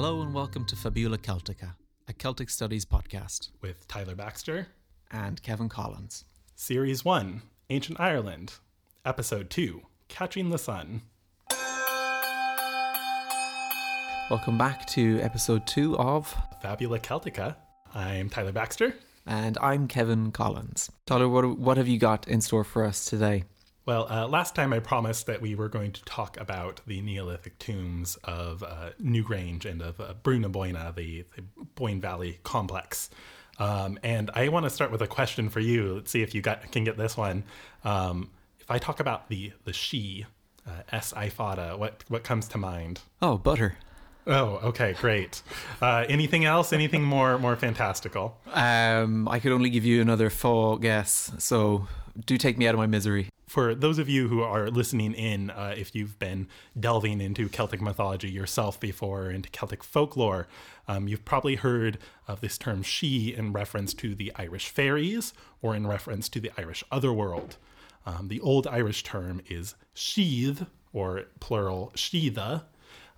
Hello and welcome to Fabula Celtica, a Celtic Studies podcast, with Tyler Baxter, and Kevin Collins. Series 1 Ancient Ireland, Episode 2 Catching the Sun. Welcome back to episode 2 of Fabula Celtica. I'm Tyler Baxter. And I'm Kevin Collins. Tyler, what, what have you got in store for us today? Well, uh, last time I promised that we were going to talk about the Neolithic tombs of uh, Newgrange and of uh, Brú na Bóinne, the, the Boyne Valley complex. Um, and I want to start with a question for you. Let's see if you got, can get this one. Um, if I talk about the the she, uh, S. ifada, what what comes to mind? Oh, butter. Oh, okay, great. Uh, anything else? Anything more more fantastical? Um, I could only give you another four guess, so do take me out of my misery. For those of you who are listening in, uh, if you've been delving into Celtic mythology yourself before, into Celtic folklore, um, you've probably heard of this term she in reference to the Irish fairies or in reference to the Irish otherworld. Um, the Old Irish term is síd, or plural sheatha,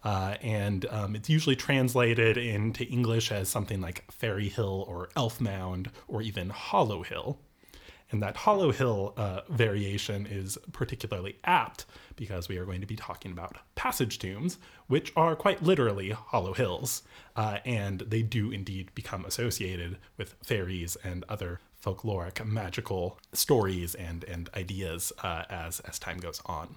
uh, and um, it's usually translated into English as something like Fairy Hill or Elf Mound or even Hollow Hill. And that Hollow Hill uh, variation is particularly apt because we are going to be talking about passage tombs, which are quite literally hollow hills. Uh, and they do indeed become associated with fairies and other folkloric magical stories and, and ideas uh, as, as time goes on.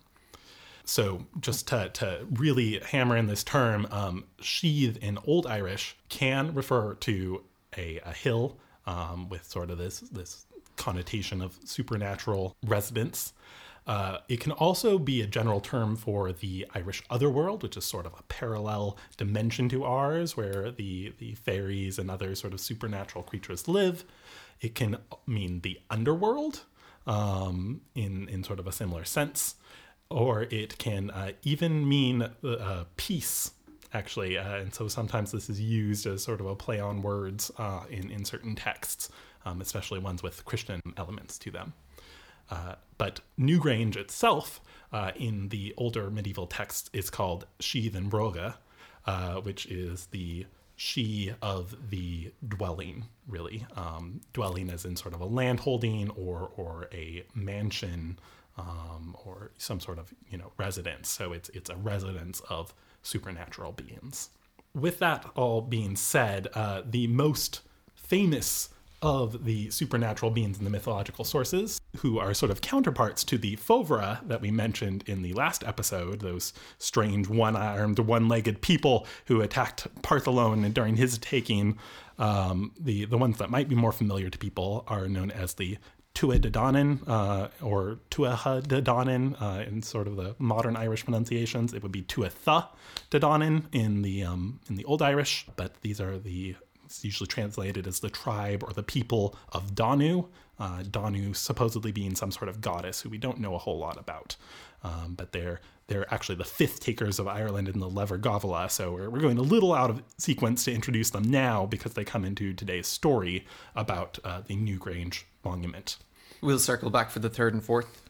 So, just to, to really hammer in this term, um, síd in Old Irish can refer to a, a hill um, with sort of this, this connotation of supernatural residence. Uh, it can also be a general term for the Irish otherworld, which is sort of a parallel dimension to ours, where the, the fairies and other sort of supernatural creatures live. It can mean the underworld um, in, in sort of a similar sense or it can uh, even mean uh, peace actually uh, and so sometimes this is used as sort of a play on words uh, in, in certain texts um, especially ones with christian elements to them uh, but newgrange itself uh, in the older medieval texts is called síd and broga which is the she of the dwelling really um, dwelling as in sort of a landholding or or a mansion um, or some sort of you know residence. So it's it's a residence of supernatural beings. With that all being said, uh, the most famous of the supernatural beings in the mythological sources, who are sort of counterparts to the Fomhra that we mentioned in the last episode, those strange one armed, one legged people who attacked Partholon during his taking. Um, the, the ones that might be more familiar to people are known as the Tuatha uh, or Tuatha uh, in sort of the modern Irish pronunciations. It would be Tuatha De Danann in the um, in the Old Irish, but these are the it's usually translated as the tribe or the people of Danu. Uh, Danu supposedly being some sort of goddess who we don't know a whole lot about, um, but they're they're actually the fifth takers of Ireland in the Lebor Gabála. So we're, we're going a little out of sequence to introduce them now because they come into today's story about uh, the Newgrange monument. We'll circle back for the third and fourth.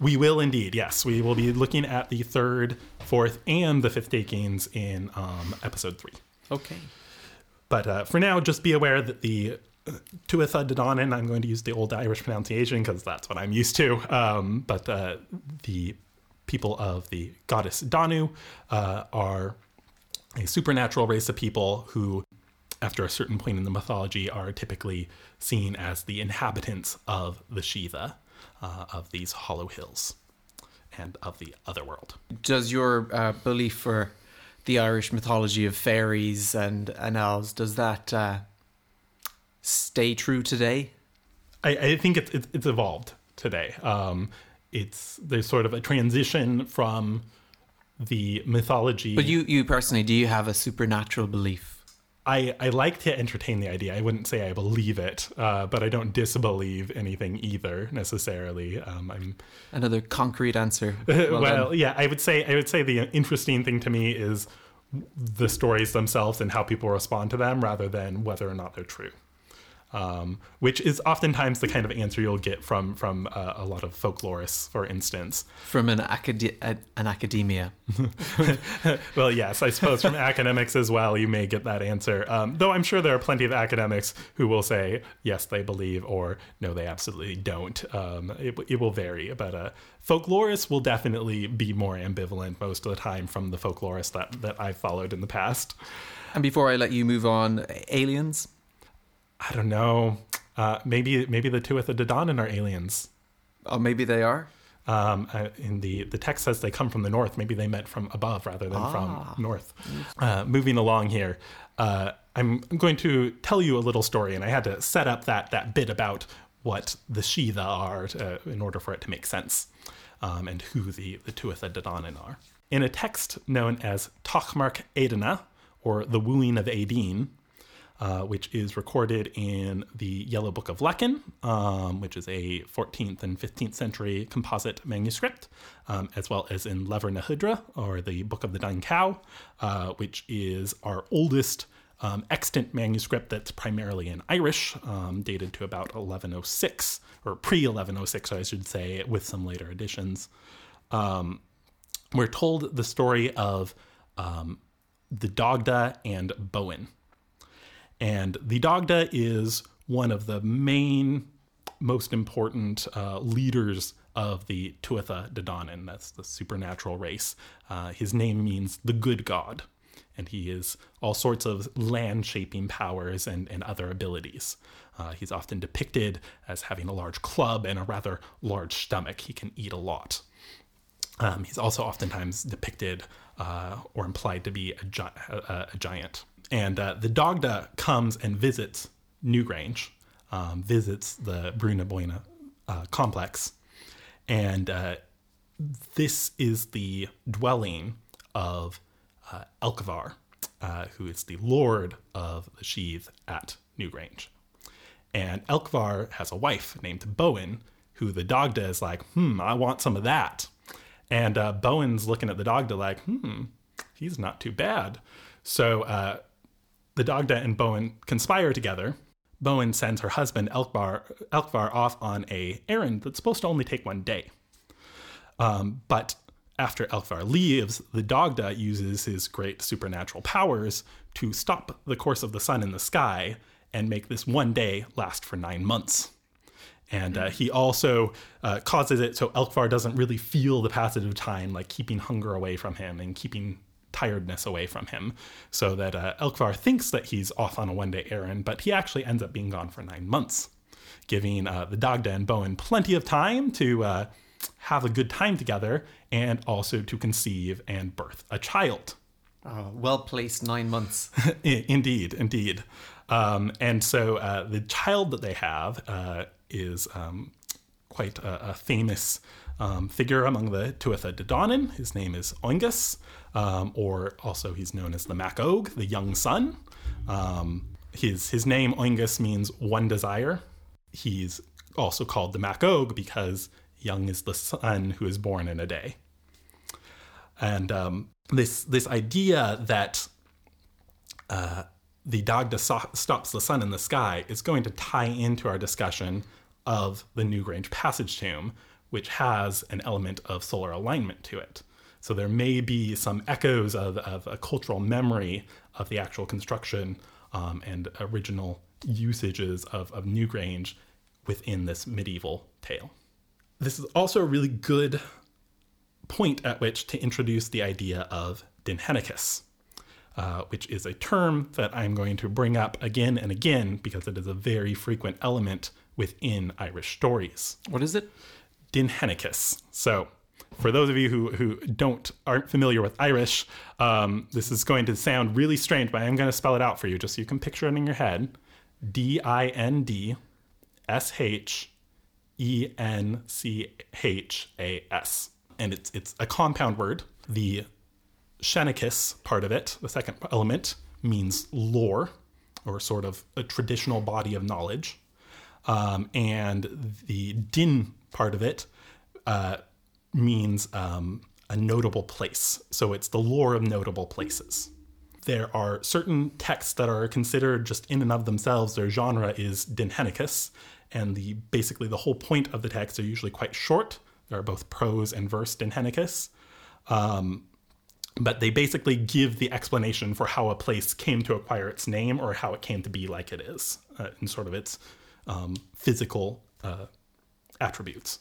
We will indeed, yes. We will be looking at the third, fourth, and the fifth takings in um, episode three. Okay. But uh, for now, just be aware that the uh, Tuatha De Danann, I'm going to use the old Irish pronunciation because that's what I'm used to. Um, but uh, the people of the goddess Danu uh, are a supernatural race of people who after a certain point in the mythology, are typically seen as the inhabitants of the Shiva, uh, of these hollow hills, and of the other world. Does your uh, belief for the Irish mythology of fairies and, and elves, does that uh, stay true today? I, I think it's, it's, it's evolved today. Um, it's there's sort of a transition from the mythology. But you, you personally, do you have a supernatural belief? I, I like to entertain the idea. I wouldn't say I believe it, uh, but I don't disbelieve anything either necessarily. Um, I'm another concrete answer. Well, well yeah, I would say I would say the interesting thing to me is the stories themselves and how people respond to them, rather than whether or not they're true. Um, which is oftentimes the kind of answer you'll get from from uh, a lot of folklorists, for instance. From an, acad- an academia. well, yes, I suppose from academics as well, you may get that answer. Um, though I'm sure there are plenty of academics who will say yes, they believe, or no, they absolutely don't. Um, it, it will vary, but uh, folklorists will definitely be more ambivalent most of the time from the folklorists that that I've followed in the past. And before I let you move on, aliens. I don't know. Uh, maybe maybe the Tuatha De Danann are aliens. Oh, maybe they are. Um, uh, in the the text says they come from the north. Maybe they meant from above rather than ah. from north. Uh, moving along here, uh, I'm going to tell you a little story, and I had to set up that that bit about what the Sídha are to, in order for it to make sense, um, and who the the Tuatha De Danann are. In a text known as Tochmarc Étaíne, or the Wooing of Étaín, uh, which is recorded in the Yellow Book of Lecan, um, which is a 14th and 15th century composite manuscript, um, as well as in Leabhar na hUidre, or the Book of the Dung Cow, uh, which is our oldest um, extant manuscript that's primarily in Irish, um, dated to about 1106, or pre 1106, I should say, with some later additions. Um, we're told the story of um, the Dagda and Boand. And the Dagda is one of the main, most important uh, leaders of the Tuatha De Danann. That's the supernatural race. Uh, his name means the good god, and he is all sorts of land shaping powers and, and other abilities. Uh, he's often depicted as having a large club and a rather large stomach. He can eat a lot. Um, he's also oftentimes depicted uh, or implied to be a, gi- a, a giant. And uh, the Dagda comes and visits Newgrange, um, visits the Brú na Bóinne uh, complex. And uh, this is the dwelling of uh, uh, who is the lord of the Síd at Newgrange. And Elcmar has a wife named Boand, who the Dagda is like, hmm, I want some of that. And uh, Boand's looking at the Dagda like, hmm, he's not too bad. So uh, the Dagda and Boand conspire together. Boand sends her husband Elcmar, Elcmar off on a errand that's supposed to only take one day. Um, but after Elcmar leaves, the Dagda uses his great supernatural powers to stop the course of the sun in the sky and make this one day last for nine months. And uh, he also uh, causes it so Elcmar doesn't really feel the passage of time, like keeping hunger away from him and keeping tiredness away from him, so that uh, Elcmar thinks that he's off on a one day errand, but he actually ends up being gone for nine months, giving uh, the Dagda and Boand plenty of time to uh, have a good time together and also to conceive and birth a child. Oh, well placed nine months. indeed, indeed. Um, and so uh, the child that they have uh, is um, quite a, a famous um, figure among the Tuatha De Danann. His name is Oengus, um, or also he's known as the Mac-Og, the young son. Um, his, his name, Oengus, means one desire. He's also called the Mac-Og because young is the son who is born in a day. And um, this, this idea that uh, the Dagda so- stops the sun in the sky is going to tie into our discussion of the Newgrange Passage Tomb, which has an element of solar alignment to it. So there may be some echoes of, of a cultural memory of the actual construction um, and original usages of, of Newgrange within this medieval tale. This is also a really good point at which to introduce the idea of Dindshenchas, uh, which is a term that I'm going to bring up again and again because it is a very frequent element within Irish stories. What is it? Dindshenchas. So, for those of you who, who don't aren't familiar with Irish, um, this is going to sound really strange, but I'm going to spell it out for you just so you can picture it in your head. D I N D S H E N C H A S, and it's it's a compound word. The Shenchas part of it, the second element, means lore, or sort of a traditional body of knowledge, um, and the din part of it uh, means um, a notable place. So it's the lore of notable places. there are certain texts that are considered just in and of themselves, their genre is Dindshenchas, and the basically the whole point of the texts are usually quite short. There are both prose and verse Dindshenchas. Um, but they basically give the explanation for how a place came to acquire its name or how it came to be like it is uh, in sort of its um, physical uh, attributes.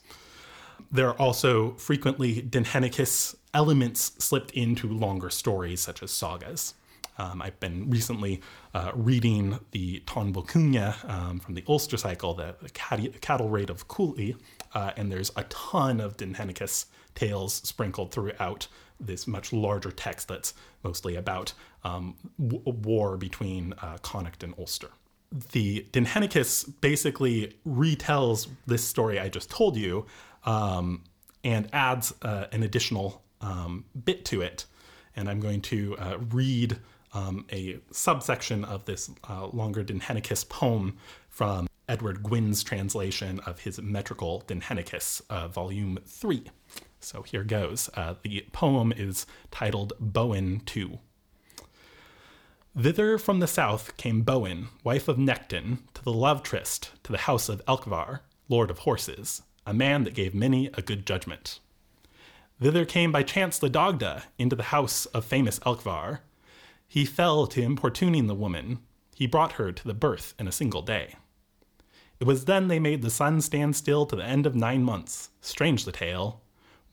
There are also frequently Dindshenchas elements slipped into longer stories such as sagas. Um, I've been recently uh, reading the Táin Bó Cúailnge um, from the Ulster cycle, the, the cattle raid of Cooley, uh, and there's a ton of Dindshenchas tales sprinkled throughout this much larger text that's mostly about um, war between uh, Connacht and Ulster. The Dindshenchas basically retells this story I just told you um, and adds uh, an additional um, bit to it. And I'm going to uh, read um, a subsection of this uh, longer Dindshenchas poem from Edward Gwynn's translation of his metrical Dindshenchas, uh, volume 3. So here goes. Uh, the poem is titled Boand 2. Thither from the south came Boand, wife of Nechtan, to the love tryst, to the house of Elcmar, lord of horses, a man that gave many a good judgment. Thither came by chance the Dagda into the house of famous Elcmar. He fell to importuning the woman. He brought her to the birth in a single day. It was then they made the sun stand still to the end of nine months. Strange the tale,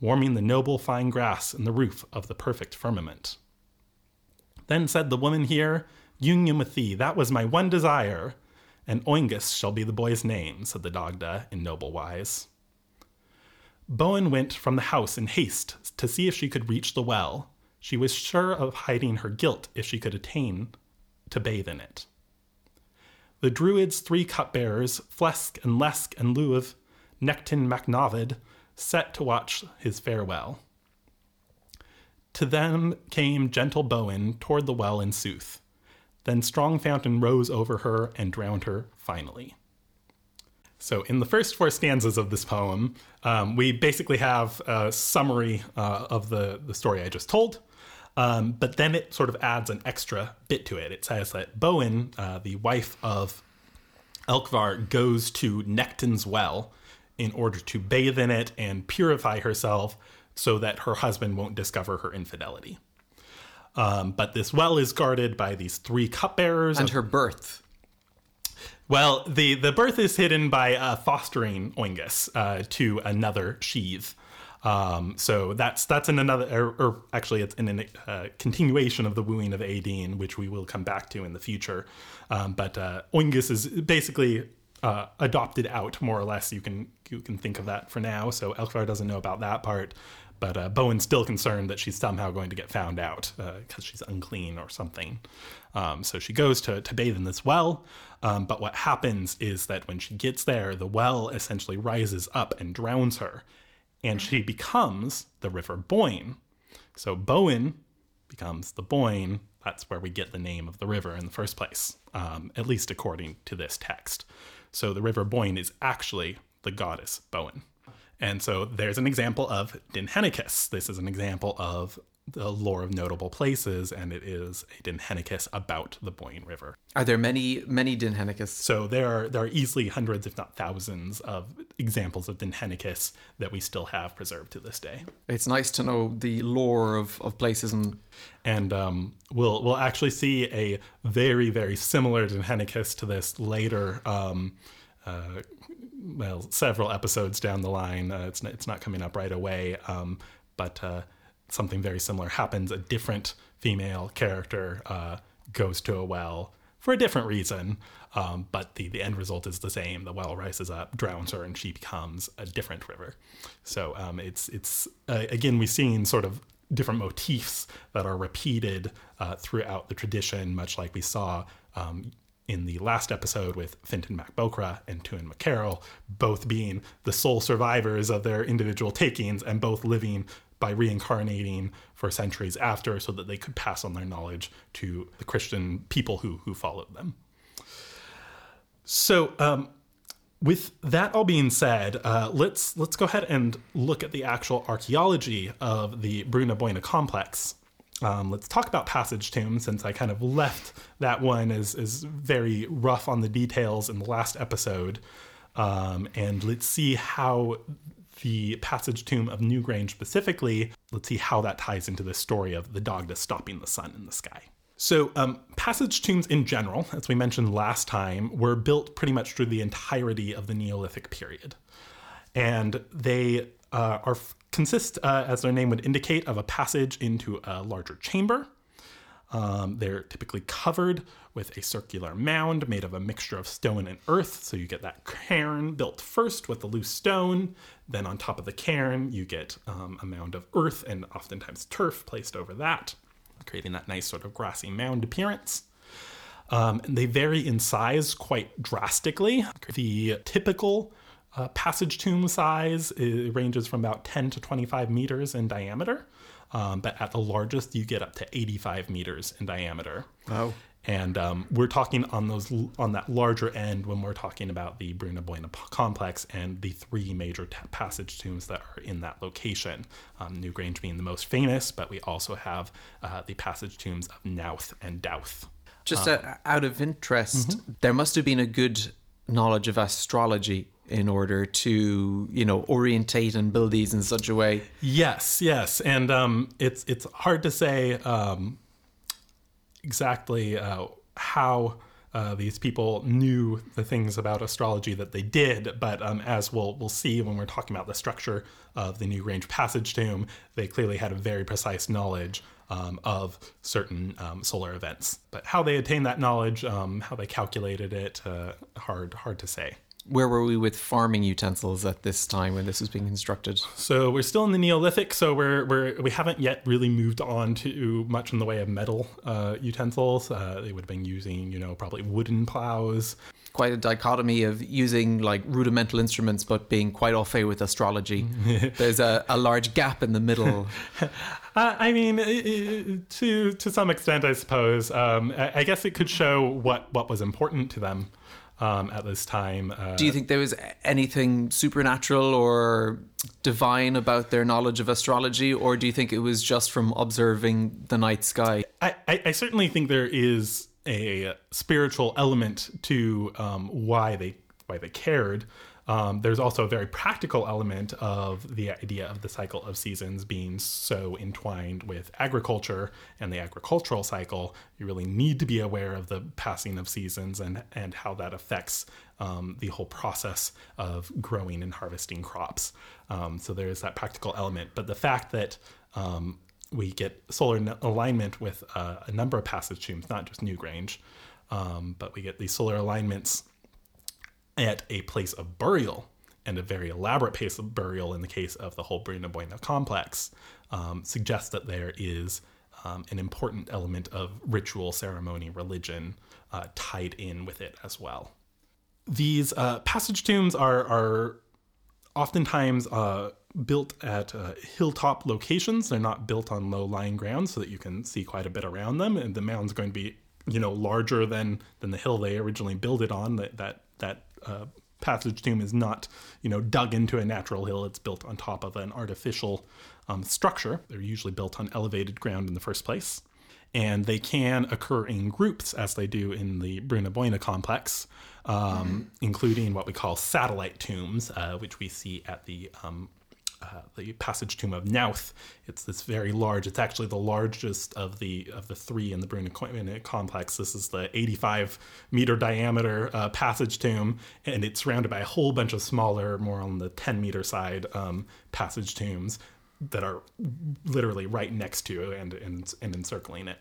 warming the noble fine grass in the roof of the perfect firmament. Then said the woman here, Union with thee, that was my one desire, and Oengus shall be the boy's name, said the Dagda in noble wise. Boand went from the house in haste to see if she could reach the well. She was sure of hiding her guilt if she could attain to bathe in it. The Druids' three cupbearers, Flesc and Lesc and Luam, Nechtan MacNavid, set to watch his farewell. To them came gentle Boand toward the well in sooth. Then strong fountain rose over her and drowned her finally. So, in the first four stanzas of this poem, um, we basically have a summary uh, of the, the story I just told. Um, but then it sort of adds an extra bit to it. It says that Boand, uh, the wife of Elcmar, goes to Nechtan's well in order to bathe in it and purify herself so that her husband won't discover her infidelity. Um, but this well is guarded by these three cupbearers. And her birth. Well, the, the birth is hidden by uh, fostering Oengus uh, to another síd. Um, so that's that's in another, or, or actually, it's in a uh, continuation of the wooing of Étaín, which we will come back to in the future. Um, but uh, Oengus is basically uh, adopted out, more or less. You can you can think of that for now. So Elcmar doesn't know about that part, but uh, Boand's still concerned that she's somehow going to get found out because uh, she's unclean or something. Um, so she goes to, to bathe in this well. Um, but what happens is that when she gets there, the well essentially rises up and drowns her, and she becomes the River Boyne. So Boand becomes the Boyne. That's where we get the name of the river in the first place, um, at least according to this text. So the River Boyne is actually the goddess Boand. And so there's an example of Dindshenchas. This is an example of the lore of notable places, and it is a Dindshenchas about the Boyne River. Are there many many Dindshenchas? So there are there are easily hundreds, if not thousands, of examples of Dindshenchas that we still have preserved to this day. It's nice to know the lore of, of places and and um, we'll we'll actually see a very very similar Dindshenchas to this later. Um, uh, well, several episodes down the line. Uh, it's it's not coming up right away, um, but uh, something very similar happens. A different female character uh, goes to a well for a different reason, um, but the, the end result is the same. The well rises up, drowns her, and she becomes a different river. So um, it's it's uh, again we've seen sort of different motifs that are repeated uh, throughout the tradition, much like we saw um, in the last episode with Fintan mac Bóchra and Tuan mac Cairill, both being the sole survivors of their individual takings and both living by reincarnating for centuries after so that they could pass on their knowledge to the Christian people who, who followed them. So, um, with that all being said, uh, let's let's go ahead and look at the actual archaeology of the Brú na Bóinne complex. um, let's talk about Passage Tomb since I kind of left that one as, as very rough on the details in the last episode. Um, and let's see how the Passage Tomb of Newgrange specifically, let's see how that ties into the story of the Dagda stopping the sun in the sky. So, um, passage tombs in general, as we mentioned last time, were built pretty much through the entirety of the Neolithic period. And they uh, are consist, uh, as their name would indicate, of a passage into a larger chamber. Um, they're typically covered with a circular mound made of a mixture of stone and earth. So you get that cairn built first with the loose stone. Then on top of the cairn, you get um, a mound of earth and oftentimes turf placed over that, creating that nice sort of grassy mound appearance. Um, they vary in size quite drastically. The typical uh, passage tomb size ranges from about 10 to 25 meters in diameter, um, but at the largest, you get up to 85 meters in diameter. Wow. And um, we're talking on those on that larger end when we're talking about the Brú na Bóinne complex and the three major t- passage tombs that are in that location. Um, Newgrange being the most famous, but we also have uh, the passage tombs of Knowth and Dowth. Just uh, out of interest, mm-hmm. there must have been a good knowledge of astrology in order to you know orientate and build these in such a way? Yes yes. And um, it's it's hard to say um, exactly uh, how uh, these people knew the things about astrology that they did, but um, as we'll we'll see when we're talking about the structure of the Newgrange Passage Tomb, they clearly had a very precise knowledge um, of certain um, solar events. But how they attained that knowledge, um, how they calculated it, uh, hard hard to say where were we with farming utensils at this time when this was being constructed? So we're still in the Neolithic, so we're, we're we haven't yet really moved on to much in the way of metal uh, utensils. Uh, they would have been using, you know, probably wooden plows. Quite a dichotomy of using like rudimental instruments, but being quite au fait with astrology. There's a, a large gap in the middle. uh, I mean, to to some extent, I suppose. Um, I, I guess it could show what what was important to them um, at this time. Uh, Do you think there was anything supernatural or divine about their knowledge of astrology, or do you think it was just from observing the night sky? I, I, I certainly think there is a spiritual element to um, why they why they cared. Um, there's also a very practical element of the idea of the cycle of seasons being so entwined with agriculture and the agricultural cycle. You really need to be aware of the passing of seasons and, and how that affects um, the whole process of growing and harvesting crops. Um, so there's that practical element. But the fact that um, we get solar alignment with uh, a number of passage tombs, not just Newgrange, um, but we get these solar alignments at a place of burial and a very elaborate place of burial in the case of the whole Brú na Bóinne complex um, suggests that there is um, an important element of ritual, ceremony, religion uh, tied in with it as well. These uh, passage tombs are, are oftentimes uh, built at uh, hilltop locations. They're not built on low lying ground so that you can see quite a bit around them. And the mound's going to be, you know, larger than than the hill they originally built it on. That that that uh, passage tomb is not, you know, dug into a natural hill. It's built on top of an artificial um, structure. They're usually built on elevated ground in the first place. And they can occur in groups, as they do in the Brú na Bóinne complex, um, mm-hmm. including what we call satellite tombs, uh, which we see at the um, uh, the passage tomb of Knowth. It's this very large. It's actually the largest of the of the three in the Brúna complex. This is the 85 meter diameter uh, passage tomb, and it's surrounded by a whole bunch of smaller, more on the 10 meter side um, passage tombs that are literally right next to and and, and encircling it.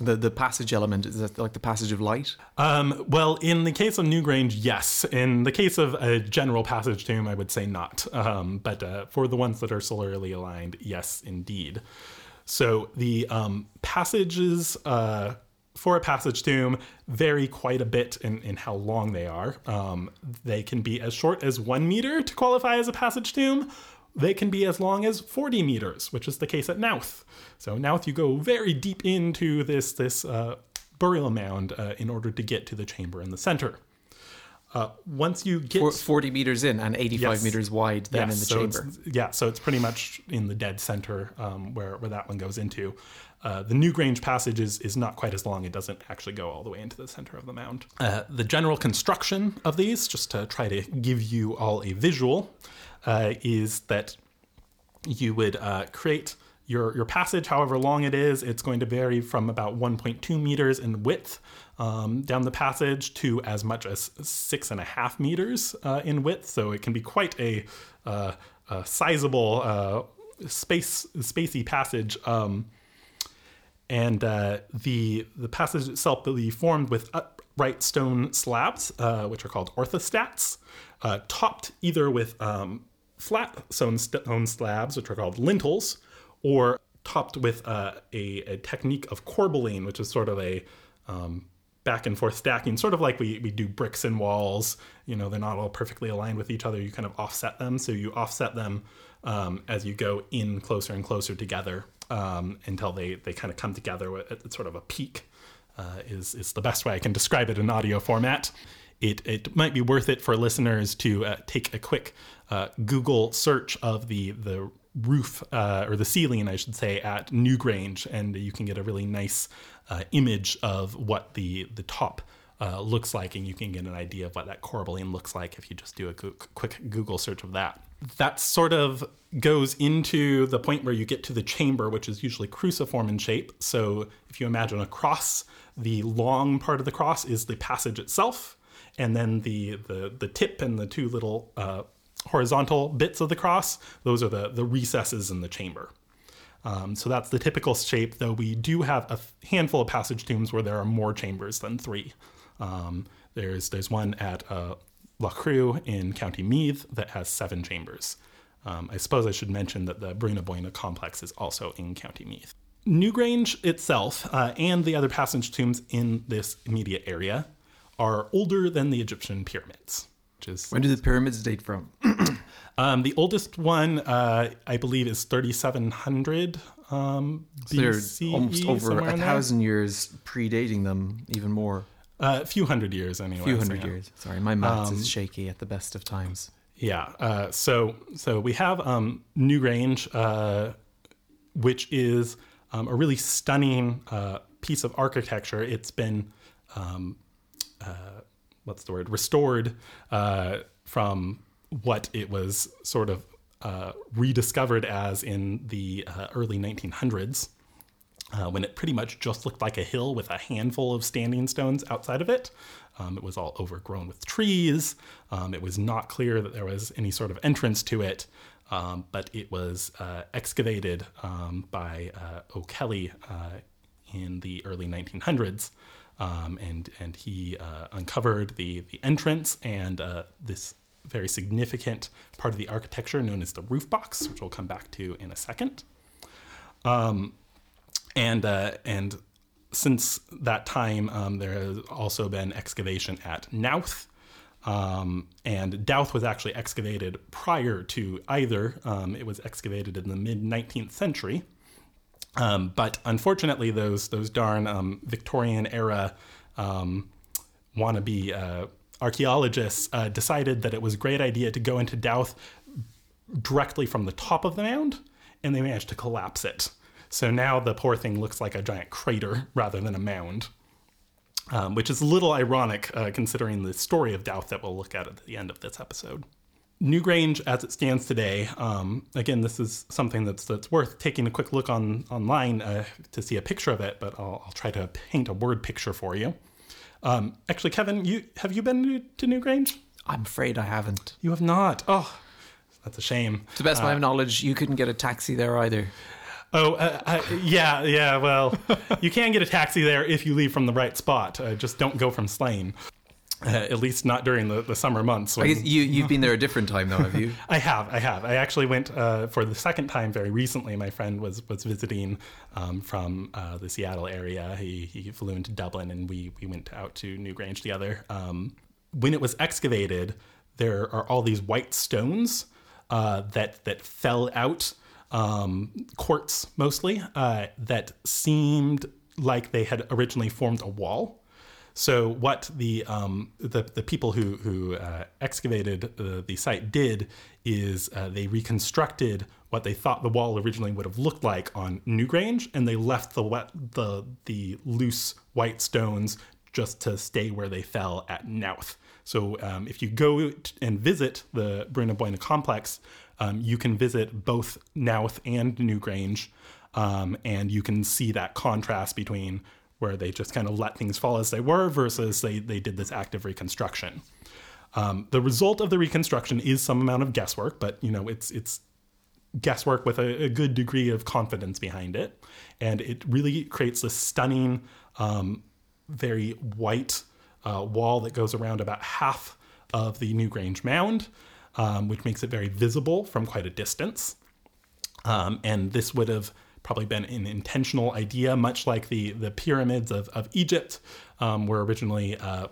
The the passage element is that like the passage of light? Um, well, in the case of Newgrange, yes. In the case of a general passage tomb, I would say not. Um, but uh, for the ones that are solarly aligned, yes, indeed. So the um, passages uh, for a passage tomb vary quite a bit in, in how long they are. Um, they can be as short as one meter to qualify as a passage tomb, they can be as long as 40 meters, which is the case at Knowth. So Knowth, you go very deep into this this uh, burial mound uh, in order to get to the chamber in the center. Uh, once you get Four- 40 meters in and 85 Yes. meters wide then Yes, in the so chamber. yeah, so it's pretty much in the dead center um, where where that one goes into. Uh, the Newgrange passage is, is not quite as long. It doesn't actually go all the way into the center of the mound. Uh, the general construction of these, just to try to give you all a visual, uh, is that you would uh, create your, your passage, however long it is. It's going to vary from about 1.2 meters in width um, down the passage to as much as six and a half meters uh, in width. So it can be quite a, uh, a sizable uh, space spacey passage. Um, and uh, the the passage itself will be formed with upright stone slabs, uh, which are called orthostats, uh, topped either with um, flat stone, stone slabs, which are called lintels, or topped with uh, a, a technique of corbelling, which is sort of a um, back and forth stacking, sort of like we, we do bricks and walls. You know, they're not all perfectly aligned with each other. You kind of offset them. So you offset them um, as you go in closer and closer together um, until they, they kind of come together at sort of a peak, uh, is, is the best way I can describe it in audio format. It, it might be worth it for listeners to uh, take a quick uh, Google search of the, the roof uh, or the ceiling, I should say, at Newgrange, and you can get a really nice uh, image of what the the top uh, looks like, and you can get an idea of what that corbelling looks like if you just do a quick Google search of that. That sort of goes into the point where you get to the chamber, which is usually cruciform in shape. So if you imagine a cross, the long part of the cross is the passage itself, and then the the the tip and the two little uh, horizontal bits of the cross, those are the, the recesses in the chamber. Um, so that's the typical shape, though we do have a handful of passage tombs where there are more chambers than three. Um, there's, there's one at uh, Loughcrew in County Meath that has seven chambers. Um, I suppose I should mention that the Brú na Bóinne complex is also in County Meath. Newgrange itself uh, and the other passage tombs in this immediate area are older than the Egyptian pyramids, which is When do the pyramids date from? um, the oldest one, uh, I believe, is 3700 um, almost over a thousand years predating them, even more. Uh, a few hundred years, anyway. A few hundred yeah. Um, years. Sorry, my maths is shaky at the best of times. Yeah. Uh, so so we have um, Newgrange, uh, which is um, a really stunning uh, piece of architecture. It's been um, uh, what's the word restored uh, from what it was sort of uh, rediscovered as in the uh, early 1900s. Uh, when it pretty much just looked like a hill with a handful of standing stones outside of it. Um, it was all overgrown with trees. Um, it was not clear that there was any sort of entrance to it, um, but it was uh, excavated um, by uh, O'Kelly uh, in the early 1900s. Um, and and he uh, uncovered the, the entrance and uh, this very significant part of the architecture known as the roof box, which we'll come back to in a second and uh, and since that time, um, there has also been excavation at Knowth, um, and Dowth was actually excavated prior to either. Um, it was excavated in the mid 19th century, um, but unfortunately, those those darn um, Victorian era um, wannabe uh, archaeologists uh, decided that it was a great idea to go into Dowth directly from the top of the mound, and they managed to collapse it. So now the poor thing looks like a giant crater rather than a mound, um, which is a little ironic uh, considering the story of Dowth that we'll look at at the end of this episode. Newgrange, as it stands today, um, again, this is something that's that's worth taking a quick look on online uh, to see a picture of it. But I'll, I'll try to paint a word picture for you. Um, actually, Kevin, you have you been to, to Newgrange? I'm afraid I haven't. You have not. Oh, that's a shame. To the best of my knowledge, you couldn't get a taxi there either. Oh, uh, uh, yeah, yeah. Well, you can get a taxi there if you leave from the right spot. Uh, just don't go from Slane. Uh, at least not during the, the summer months. I when- you you've been there a different time though, have you? I have, I have. I actually went uh, for the second time very recently. My friend was was visiting um, from uh, the Seattle area. He, he flew into Dublin, and we we went out to Newgrange together. Um, when it was excavated, there are all these white stones uh, that that fell out, um, quartz mostly, uh, that seemed like they had originally formed a wall. So what the um, the, the people who who uh, excavated uh, the site did is uh, they reconstructed what they thought the wall originally would have looked like on Newgrange, and they left the wet the the loose white stones just to stay where they fell at Knowth. So um, if you go and visit the Brú na Bóinne complex, um, you can visit both Knowth and Newgrange, um, and you can see that contrast between where they just kind of let things fall as they were versus they, they did this active reconstruction. Um, the result of the reconstruction is some amount of guesswork, but you know it's it's guesswork with a, a good degree of confidence behind it, and it really creates this stunning, um, very white uh, wall that goes around about half of the Newgrange mound, um, which makes it very visible from quite a distance. Um, and this would have probably been an intentional idea, much like the the pyramids of, of Egypt um, were originally uh,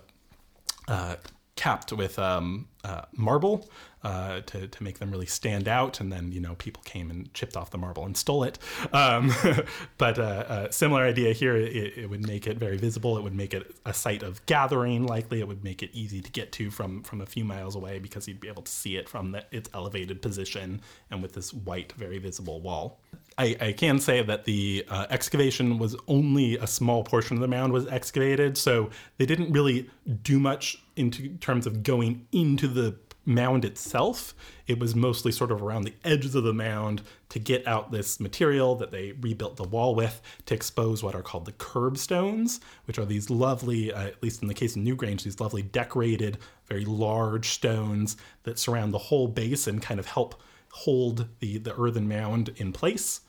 uh, capped with um, uh, marble uh, to, to make them really stand out. And then, you know, people came and chipped off the marble and stole it. Um, but uh, a similar idea here, it, it, would make it very visible. It would make it a site of gathering, likely. It would make it easy to get to from, from a few miles away because you'd be able to see it from the, its elevated position and with this white, very visible wall. I, I, can say that the uh, excavation was only a small portion of the mound was excavated, so they didn't really do much into terms of going into the mound itself. It was mostly sort of around the edges of the mound to get out this material that they rebuilt the wall with to expose what are called the curbstones, which are these lovely, uh, at least in the case of Newgrange, these lovely decorated, very large stones that surround the whole base and kind of help hold the, the earthen mound in place.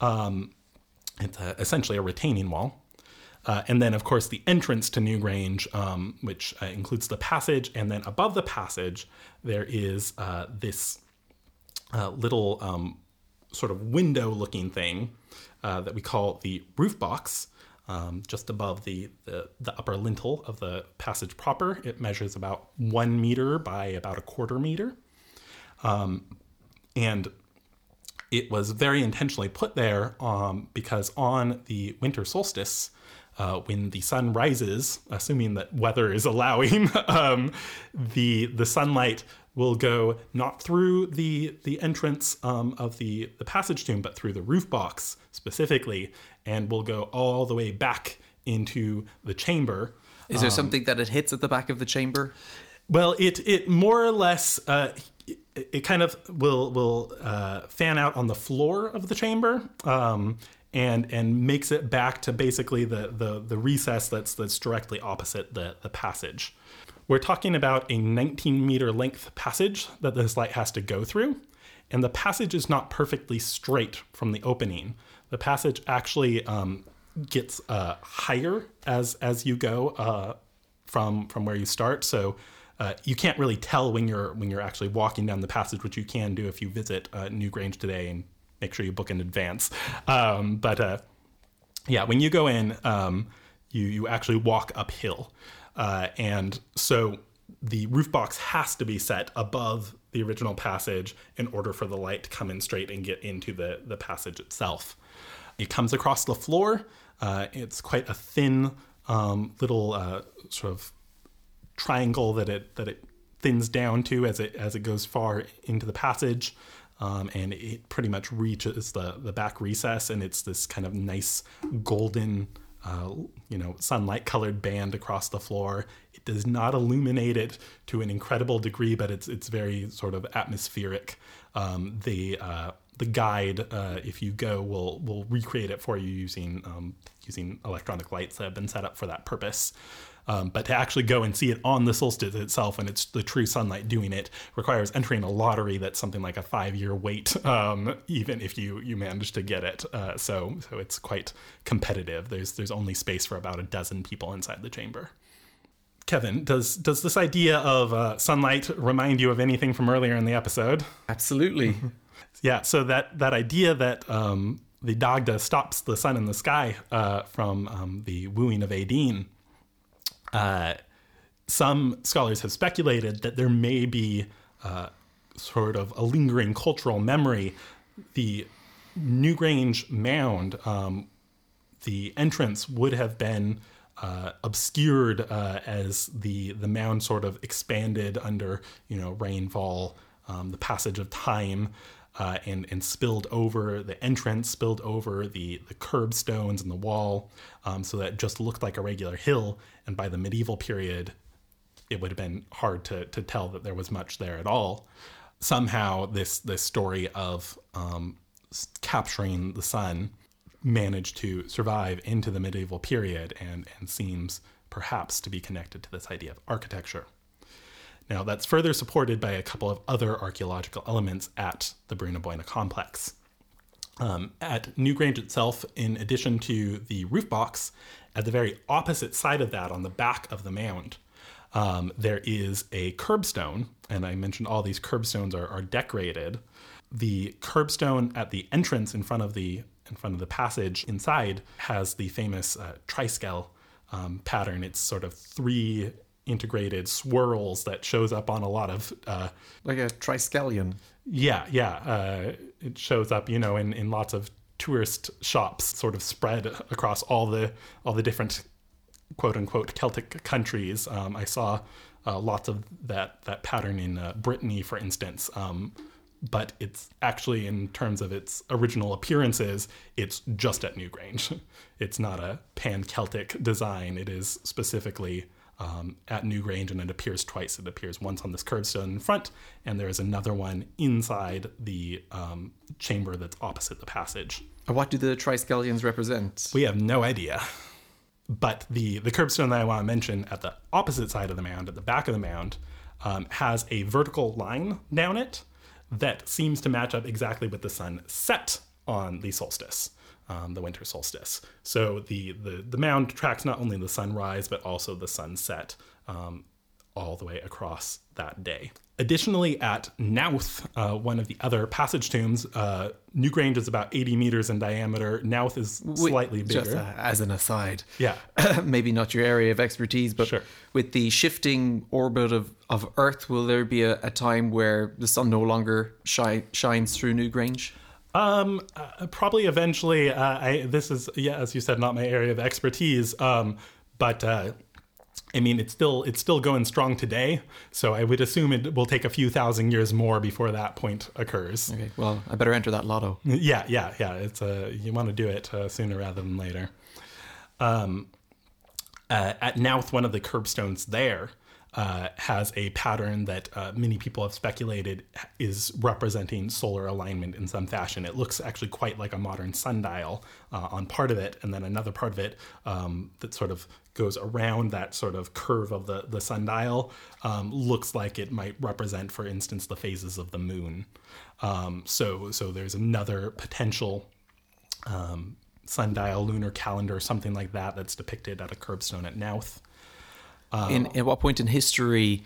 Um, it's a, essentially a retaining wall. Uh, and then, of course, the entrance to Newgrange, um, which uh, includes the passage. And then above the passage, there is uh, this uh, little um, sort of window looking thing uh, that we call the roof box. Um, just above the, the, the, upper lintel of the passage proper. It measures about one meter by about a quarter meter. Um, and it was very intentionally put there um, because on the winter solstice, uh, when the sun rises, assuming that weather is allowing, um, the the sunlight will go not through the the entrance um, of the the passage tomb, but through the roof box specifically, and will go all the way back into the chamber. Is there um, something that it hits at the back of the chamber? Well, it it more or less. Uh, it, kind of will will uh, fan out on the floor of the chamber, um, and and makes it back to basically the the, the recess that's that's directly opposite the, the passage. We're talking about a 19 meter length passage that this light has to go through, and the passage is not perfectly straight from the opening. The passage actually um, gets uh, higher as as you go uh, from from where you start. So uh, you can't really tell when you're when you're actually walking down the passage, which you can do if you visit uh, Newgrange today and make sure you book in advance. Um, but uh, yeah, when you go in, um, you you actually walk uphill, uh, and so the roof box has to be set above the original passage in order for the light to come in straight and get into the the passage itself. It comes across the floor. Uh, it's quite a thin um, little uh, sort of triangle that it that it thins down to as it as it goes far into the passage um, and it pretty much reaches the, the back recess and it's this kind of nice golden uh, you know sunlight colored band across the floor. It does not illuminate it to an incredible degree but it's it's very sort of atmospheric. Um, the uh, the guide uh, if you go will will recreate it for you using um, using electronic lights that have been set up for that purpose um, but to actually go and see it on the solstice itself, and it's the true sunlight doing it, requires entering a lottery that's something like a five-year wait, um, even if you you manage to get it. Uh, so so it's quite competitive. There's there's only space for about a dozen people inside the chamber. Kevin, does does this idea of uh, sunlight remind you of anything from earlier in the episode? Absolutely. yeah. So that that idea that um, the Dagda stops the sun in the sky uh, from um, the wooing of Étaín uh, some scholars have speculated that there may be uh, sort of a lingering cultural memory. The Newgrange Mound, um, the entrance would have been uh, obscured uh, as the the mound sort of expanded under you know rainfall, um, the passage of time, uh, and and spilled over the entrance, spilled over the the curbstones and the wall, um, so that just looked like a regular hill. And by the medieval period, it would have been hard to to tell that there was much there at all. Somehow, this this story of um, capturing the sun managed to survive into the medieval period and, and seems perhaps to be connected to this idea of architecture. Now, that's further supported by a couple of other archaeological elements at the Brú na Bóinne complex. Um, at Newgrange itself, in addition to the roof box, at the very opposite side of that, on the back of the mound, um, there is a curbstone, and I mentioned all these curbstones are, are decorated. The curbstone at the entrance in front of the in front of the passage inside has the famous uh, triskel um, pattern. It's sort of three integrated swirls that shows up on a lot of uh, like a triskelion. Yeah, yeah. Uh, it shows up, you know, in, in lots of tourist shops, sort of spread across all the all the different quote unquote Celtic countries. Um, I saw uh, lots of that that pattern in uh, Brittany, for instance. Um, but it's actually in terms of its original appearances, it's just at Newgrange. It's not a pan Celtic design. It is specifically um, at Newgrange, and it appears twice. It appears once on this curbstone in front, and there is another one inside the um, chamber that's opposite the passage. What do the triskelions represent? We have no idea. But the the curbstone that I want to mention at the opposite side of the mound, at the back of the mound, um, has a vertical line down it that seems to match up exactly with the sun set on the solstice, um, the winter solstice. So the, the, the mound tracks not only the sunrise, but also the sunset um, all the way across that day. Additionally, at Knowth, uh, one of the other passage tombs, uh, Newgrange is about 80 meters in diameter. Knowth is slightly bigger. Just uh, as an aside, yeah, maybe not your area of expertise, but sure. with the shifting orbit of, of Earth, will there be a, a time where the sun no longer shi- shines through Newgrange? Um, uh, probably eventually. Uh, I, this is yeah, as you said, not my area of expertise. Um, but uh, I mean, it's still it's still going strong today. So I would assume it will take a few thousand years more before that point occurs. Okay, well, I better enter that lotto. Yeah, yeah, yeah. It's uh, you want to do it uh, sooner rather than later. Um, uh, at Knowth, one of the curbstones there uh, has a pattern that uh, many people have speculated is representing solar alignment in some fashion. It looks actually quite like a modern sundial uh, on part of it, and then another part of it um, that sort of goes around that sort of curve of the, the sundial um, looks like it might represent, for instance, the phases of the moon. Um, so, so there's another potential um, sundial lunar calendar, something like that, that's depicted at a curbstone at Knowth. Um, in at what point in history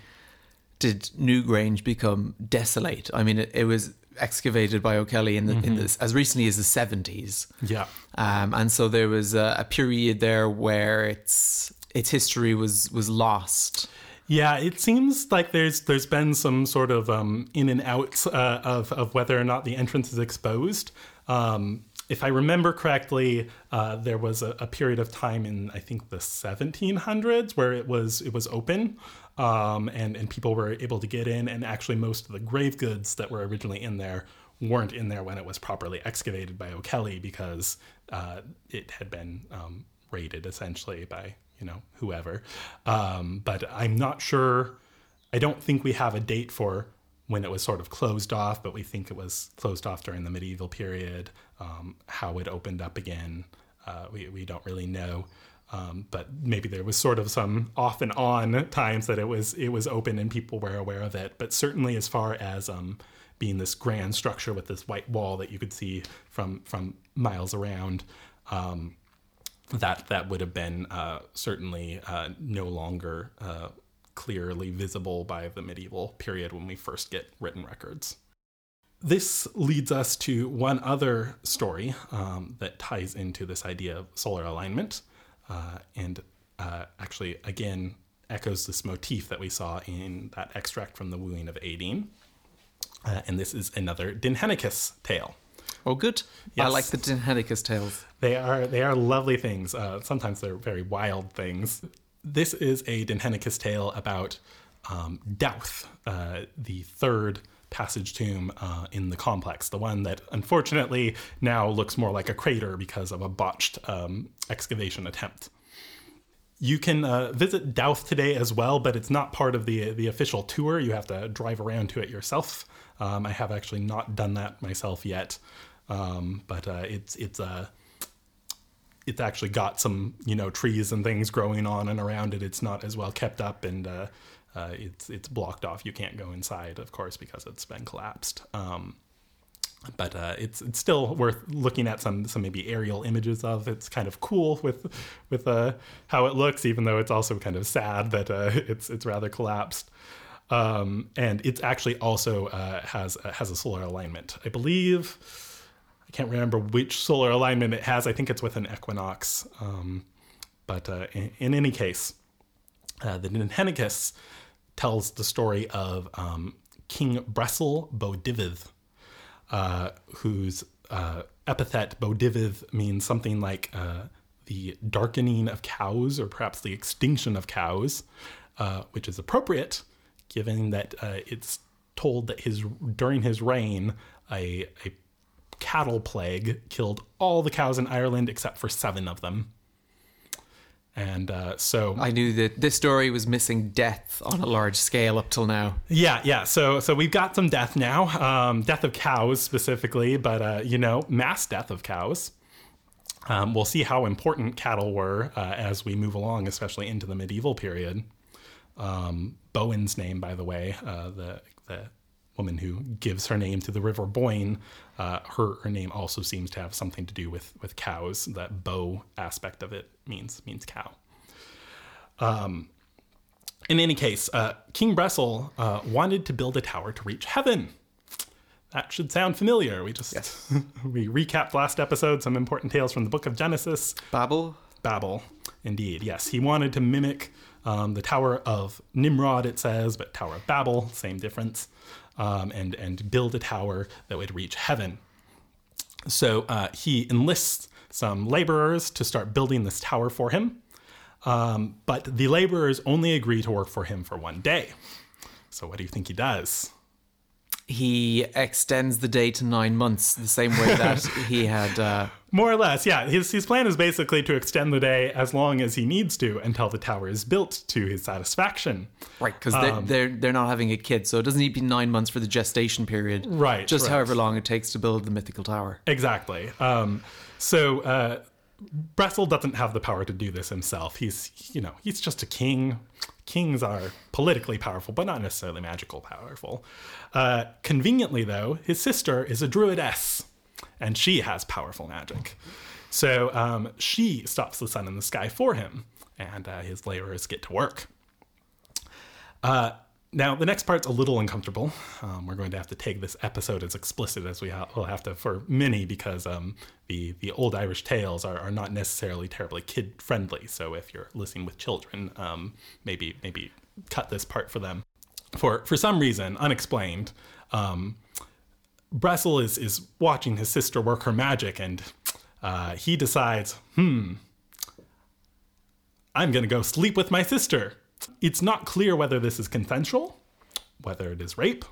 did Newgrange become desolate? I mean, it, it was excavated by O'Kelly in the mm-hmm. in this as recently as the seventies. Yeah, um, and so there was a, a period there where its its history was was lost. Yeah, it seems like there's there's been some sort of um, in and out uh, of of whether or not the entrance is exposed. Um, if I remember correctly, uh, there was a, a, period of time in I think the 1700s where it was it was open, um, and and people were able to get in, and actually most of the grave goods that were originally in there weren't in there when it was properly excavated by O'Kelly because uh, it had been um, raided essentially by you know whoever. Um, but I'm not sure. I don't think we have a date for when it was sort of closed off, but we think it was closed off during the medieval period. Um, how it opened up again, uh, we, we don't really know. Um, but maybe there was sort of some off and on times that it was it was open and people were aware of it. But certainly, as far as um, being this grand structure with this white wall that you could see from from miles around, um, that that would have been uh, certainly uh, no longer uh, clearly visible by the medieval period when we first get written records. This leads us to one other story um, that ties into this idea of solar alignment, uh, and uh, actually, again, echoes this motif that we saw in that extract from the Wooing of Étaín. Uh, and this is another Dindshenchas tale. Oh, good. I like the Dindshenchas tales. They are they are lovely things. Uh, sometimes they're very wild things. This is a Dindshenchas tale about um, Dowth, uh, the third passage tomb uh, in the complex, the one that unfortunately now looks more like a crater because of a botched um, excavation attempt. You can uh, visit Dowth today as well, but it's not part of the the official tour. You have to drive around to it yourself. Um, I have actually not done that myself yet, um, but uh, it's it's a it's actually got some you know trees and things growing on and around it. It's not as well kept up, and uh, uh, it's it's blocked off. You can't go inside, of course, because it's been collapsed. Um, but uh, it's it's still worth looking at some some maybe aerial images of. It's kind of cool with with uh, how it looks, even though it's also kind of sad that uh, it's it's rather collapsed. Um, and it's actually also uh, has uh, has a solar alignment. I believe can't remember which solar alignment it has. I think it's with an equinox. Um, but uh, in, in any case, uh, the Dindshenchas tells the story of um, King Bressel Bó-díbad, uh, whose uh, epithet Bó-díbad means something like uh, the darkening of cows, or perhaps the extinction of cows, uh, which is appropriate given that it's told that his during his reign a, a cattle plague killed all the cows in Ireland except for seven of them. And uh, so I knew that this story was missing death on a large scale up till now. Yeah, yeah. So so we've got some death now, um, death of cows specifically, but uh, you know, mass death of cows. Um, we'll see how important cattle were uh, as we move along, especially into the medieval period. Um, Boand's name, by the way, uh, the the woman who gives her name to the River Boyne, uh, her her name also seems to have something to do with with cows. That bow aspect of it means means cow. Um, in any case, uh, King Bressel uh, wanted to build a tower to reach heaven. That should sound familiar. We just we recapped last episode some important tales from the Book of Genesis. Babel? Babel, indeed. Yes, he wanted to mimic um, the Tower of Nimrod, it says, but Tower of Babel, same difference, um, and and build a tower that would reach heaven. So uh, he enlists some laborers to start building this tower for him, um, but the laborers only agree to work for him for one day. So what do you think he does? He extends the day to nine months, the same way that he had. Uh, More or less, yeah. His his plan is basically to extend the day as long as he needs to until the tower is built to his satisfaction. right, because they're, they're, they're not having a kid, so it doesn't need to be nine months for the gestation period. Right, Just right. however long it takes to build the mythical tower. Exactly. Um, so uh, Bressel doesn't have the power to do this himself. He's you know he's just a king. Kings are politically powerful, but not necessarily magical powerful. Uh, conveniently, though, his sister is a druidess, and she has powerful magic. So um, she stops the sun in the sky for him, and uh, his laborers get to work. Uh, now, the next part's a little uncomfortable. Um, we're going to have to take this episode as explicit as we ha- will have to for many because um, the the old Irish tales are, are not necessarily terribly kid friendly. So if you're listening with children, um, maybe maybe cut this part for them. For for some reason unexplained, um, Bressel is is watching his sister work her magic, and uh, he decides, hmm, I'm going to go sleep with my sister. It's not clear whether this is consensual, whether it is rape,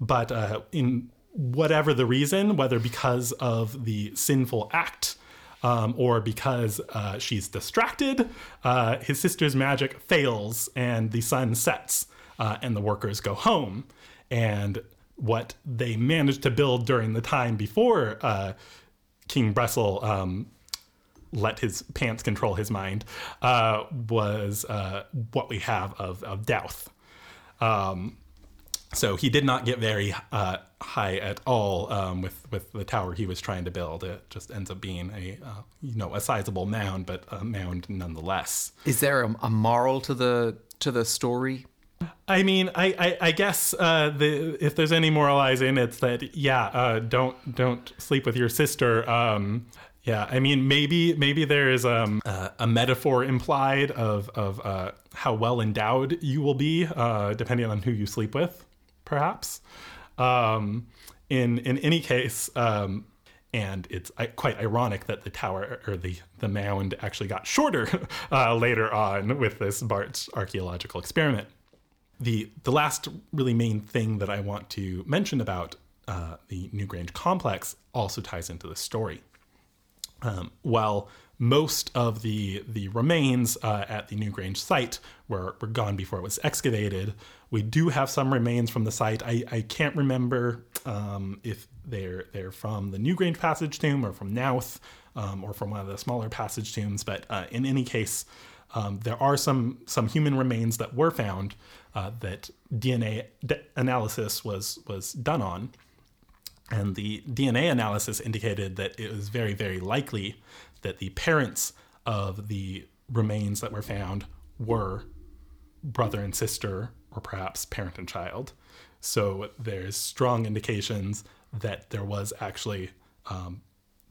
but uh, in whatever the reason, whether because of the sinful act um, or because uh, she's distracted, uh, his sister's magic fails and the sun sets uh, and the workers go home. And what they managed to build during the time before uh, King Bressel um, let his pants control his mind uh, was uh, what we have of, of Dowth. Um, so he did not get very uh, high at all um, with with the tower he was trying to build. It just ends up being a uh, you know a sizable mound, but a mound nonetheless. Is there a, a moral to the to the story? I mean, I I, I guess uh, the if there's any moralizing, it's that yeah, uh, don't don't sleep with your sister. Um, yeah, I mean, maybe maybe there is um, a metaphor implied of of uh, how well endowed you will be, uh, depending on who you sleep with, perhaps. Um, in in any case, um, and it's quite ironic that the tower or the, the mound actually got shorter uh, later on with this Bart's archaeological experiment. The, the last really main thing that I want to mention about uh, the Newgrange complex also ties into the story. Um, while most of the the remains uh, at the Newgrange site were, were gone before it was excavated. We do have some remains from the site. I, I can't remember um, if they're they're from the Newgrange passage tomb or from Knowth um, or from one of the smaller passage tombs. But uh, in any case, um, there are some some human remains that were found uh, that DNA analysis was was done on. And the DNA analysis indicated that it was very, very likely that the parents of the remains that were found were brother and sister, or perhaps parent and child. So there's strong indications that there was actually um,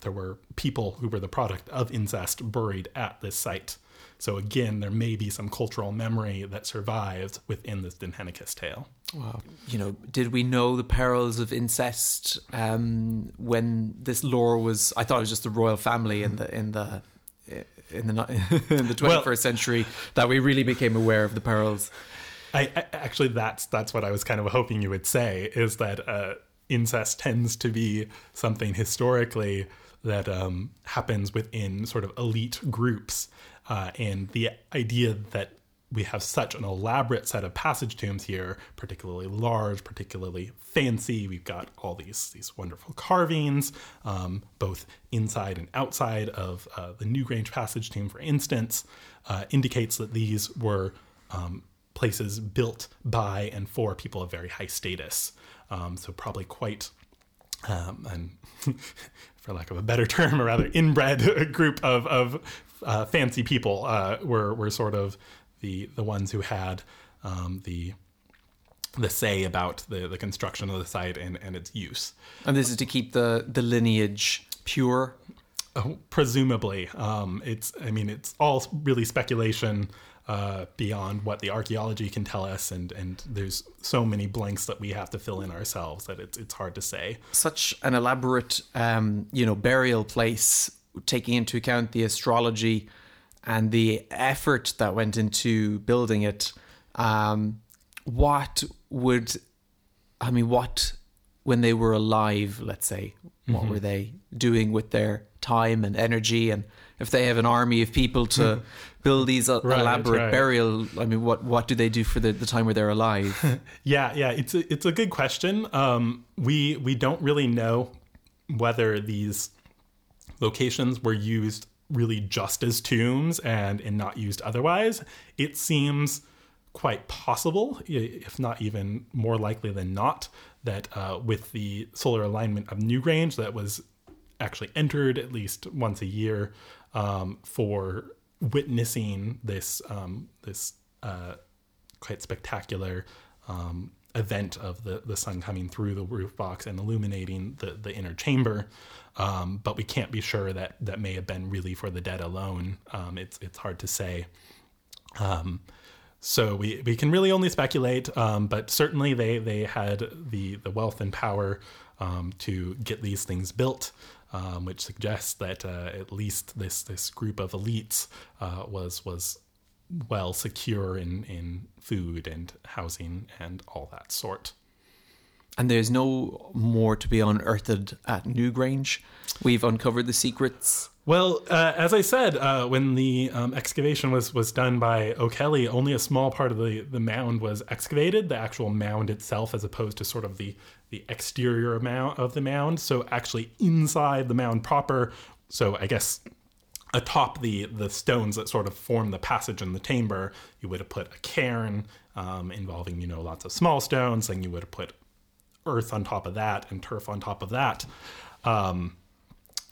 there were people who were the product of incest buried at this site. So again, there may be some cultural memory that survives within this Dindshenchas tale. Wow. You know, did we know the perils of incest um, when this lore was? I thought it was just the royal family in the in the in the in the twenty first well, century that we really became aware of the perils. I, I, actually that's that's what I was kind of hoping you would say is that uh, incest tends to be something historically that um, happens within sort of elite groups uh, and the idea that we have such an elaborate set of passage tombs here, particularly large, particularly fancy. We've got all these these wonderful carvings, um, both inside and outside of uh, the Newgrange passage tomb, for instance, uh, indicates that these were um, places built by and for people of very high status. Um, so probably quite, um, and for lack of a better term, a rather inbred group of of uh, fancy people uh, were were sort of the the ones who had um, the the say about the, the construction of the site and, and its use. And this is to keep the, the lineage pure? Oh, presumably. Um, it's I mean it's all really speculation uh, beyond what the archaeology can tell us and, and there's so many blanks that we have to fill in ourselves that it's it's hard to say. Such an elaborate um, you know burial place taking into account the astrology and the effort that went into building it, um, what would, I mean, what, when they were alive, let's say, what mm-hmm. were they doing with their time and energy? And if they have an army of people to build these uh, right, elaborate right. burial, I mean, what, what do they do for the, the time where they're alive? yeah, yeah, it's a, it's a good question. Um, we, we don't really know whether these locations were used really just as tombs and and not used otherwise, it seems quite possible, if not even more likely than not, that uh, with the solar alignment of Newgrange that was actually entered at least once a year um, for witnessing this um, this uh, quite spectacular um, event of the, the sun coming through the roof box and illuminating the, the inner chamber. Um, but we can't be sure that that may have been really for the dead alone. Um, it's it's hard to say. Um, so we, we can really only speculate, um, but certainly they, they had the, the wealth and power um, to get these things built, um, which suggests that uh, at least this this group of elites uh, was was well secure in, in food and housing and all that sort. And there's no more to be unearthed at Newgrange. We've uncovered the secrets. Well, uh, as I said, uh, when the um, excavation was, was done by O'Kelly, only a small part of the, the mound was excavated, the actual mound itself, as opposed to sort of the, the exterior amount of the mound. So, actually, inside the mound proper, so I guess atop the the stones that sort of form the passage in the chamber, you would have put a cairn um, involving you know lots of small stones. Then you would have put earth on top of that and turf on top of that. Um,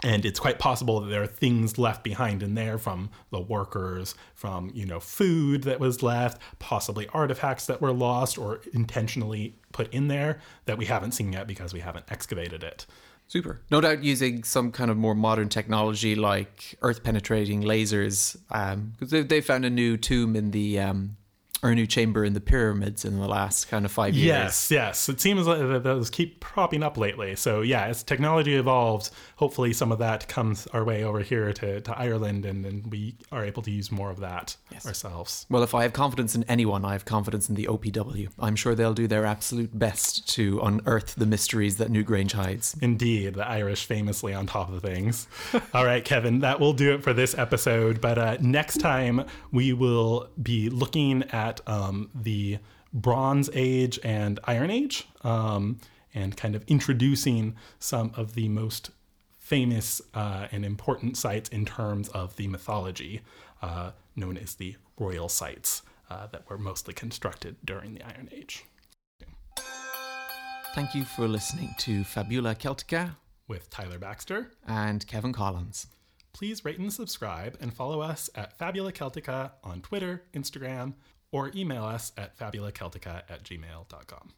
and it's quite possible that there are things left behind in there from the workers, from you know food that was left, possibly artifacts that were lost or intentionally put in there that we haven't seen yet because we haven't excavated it. Super. No doubt using some kind of more modern technology like earth penetrating lasers, because um, they, they found a new tomb in the um, or a new chamber in the pyramids in the last kind of five years. Yes, yes. It seems like those keep propping up lately. So yeah, as technology evolves, hopefully some of that comes our way over here to, to Ireland, and, and we are able to use more of that ourselves. Well, if I have confidence in anyone, I have confidence in the OPW. I'm sure they'll do their absolute best to unearth the mysteries that Newgrange hides. Indeed, the Irish famously on top of things. All right, Kevin, that will do it for this episode. But uh, next time we will be looking at um, the Bronze Age and Iron Age, um, and kind of introducing some of the most famous uh, and important sites in terms of the mythology, uh, known as the royal sites uh, that were mostly constructed during the Iron Age. Thank you for listening to Fabula Celtica With Tyler Baxter, and Kevin Collins. please rate and subscribe and follow us at Fabula Celtica on Twitter, Instagram, or email us at fabulaceltica at gmail.com.